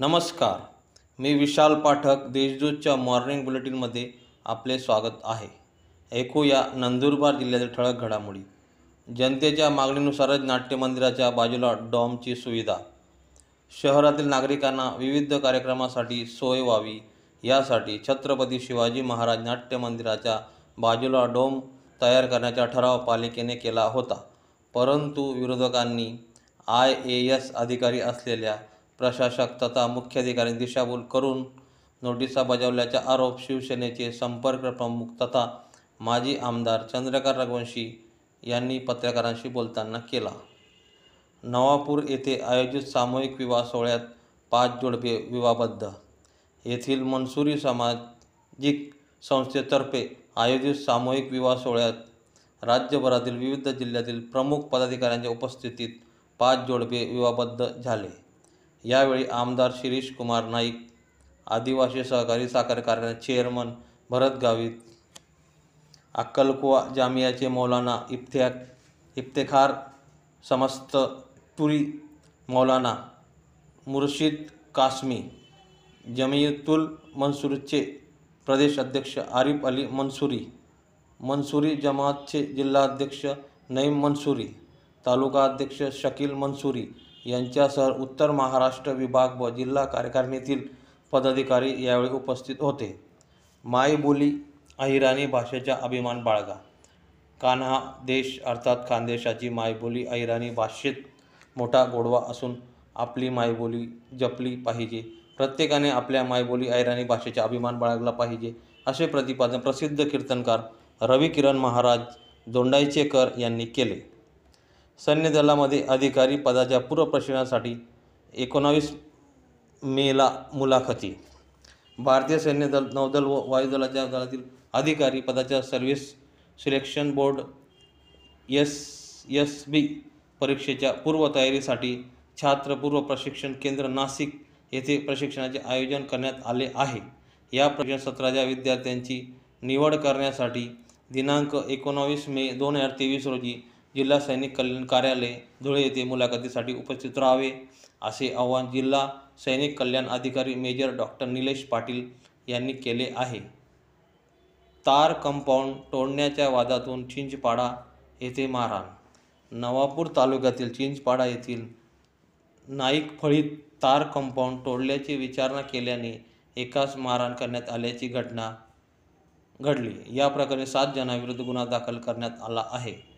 नमस्कार. मी विशाल पाठक देशदूतच्या मॉर्निंग बुलेटिनमध्ये आपले स्वागत आहे. ऐकूया नंदुरबार जिल्ह्यातील ठळक घडामोडी. जनतेच्या मागणीनुसारच नाट्यमंदिराच्या बाजूला डॉमची सुविधा. शहरातील नागरिकांना विविध कार्यक्रमासाठी सोय व्हावी यासाठी छत्रपती शिवाजी महाराज नाट्य मंदिराच्या बाजूला डोम तयार करण्याचा ठराव पालिकेने केला होता. परंतु विरोधकांनी आय ए एस अधिकारी असलेल्या प्रशासक तथा मुख्याधिकाऱ्यांनी दिशाभूल करून नोटिसा बजावल्याचा आरोप शिवसेनेचे संपर्क प्रमुख तथा माजी आमदार चंद्रकांत रघुवंशी यांनी पत्रकारांशी बोलताना केला. नवापूर येथे आयोजित सामूहिक विवाह सोहळ्यात पाच जोडपे विवाहबद्ध. येथील मनसुरी सामाजिक संस्थेतर्फे आयोजित सामूहिक विवाह सोहळ्यात राज्यभरातील विविध जिल्ह्यातील प्रमुख पदाधिकाऱ्यांच्या उपस्थितीत पाच जोडपे विवाहबद्ध झाले. यावेळी आमदार शिरीष कुमार नाईक आदिवासी सहकारी साखर कारखान्याचे चेअरमन भरत गावित अक्कलकुवा जामियाचे मौलाना इफ्त्या इफ्तेखार समस्त तुरी मौलाना मुर्शिद कासमी जमियतुल मनसूरचे प्रदेश अध्यक्ष आरिफ अली मनसुरी मनसुरी जमातचे जिल्हाध्यक्ष नईम मनसुरी तालुका अध्यक्ष शकील मनसुरी यांच्यासह उत्तर महाराष्ट्र विभाग व जिल्हा कार्यकारिणीतील पदाधिकारी यावेळी उपस्थित होते. मायबोली अहिराणी भाषेचा अभिमान बाळगा. कान्हा देश अर्थात खानदेशाची मायबोली अहिराणी भाषेत मोठा गोडवा असून आपली मायबोली जपली पाहिजे. प्रत्येकाने आपल्या मायबोली अहिराणी भाषेचा अभिमान बाळगला पाहिजे असे प्रतिपादन प्रसिद्ध कीर्तनकार रवी किरण महाराज दोंडाईचेकर यांनी केले. सैन्य दलामध्ये अधिकारी पदाच्या पूर्व प्रशिक्षणासाठी एकोणावीस मेला मुलाखती. भारतीय सैन्यदल नौदल व वायुदलाच्या दलातील अधिकारी पदाच्या service selection board S S B परीक्षेच्या पूर्वतयारीसाठी छात्रपूर्व प्रशिक्षण केंद्र नाशिक येथे प्रशिक्षणाचे आयोजन करण्यात आले आहे. या प्रशिक्षण सत्राच्या विद्यार्थ्यांची निवड करण्यासाठी दिनांक एकोणावीस मे दोन हजार तेवीस रोजी जिल्हा सैनिक कल्याण कार्यालय धुळे येथे मुलाखतीसाठी उपस्थित राहावे असे आवाहन जिल्हा सैनिक कल्याण अधिकारी मेजर डॉक्टर निलेश पाटील यांनी केले आहे. तार कंपाऊंड तोडण्याच्या वादातून चिंचपाडा येथे मारहाण. नवापूर तालुक्यातील चिंचपाडा येथील नाईक फळीत तार कंपाऊंड तोडल्याची विचारणा केल्याने एकास मारहाण करण्यात आल्याची घटना घडली. या प्रकरणी सात जणांविरुद्ध गुन्हा दाखल करण्यात आला आहे.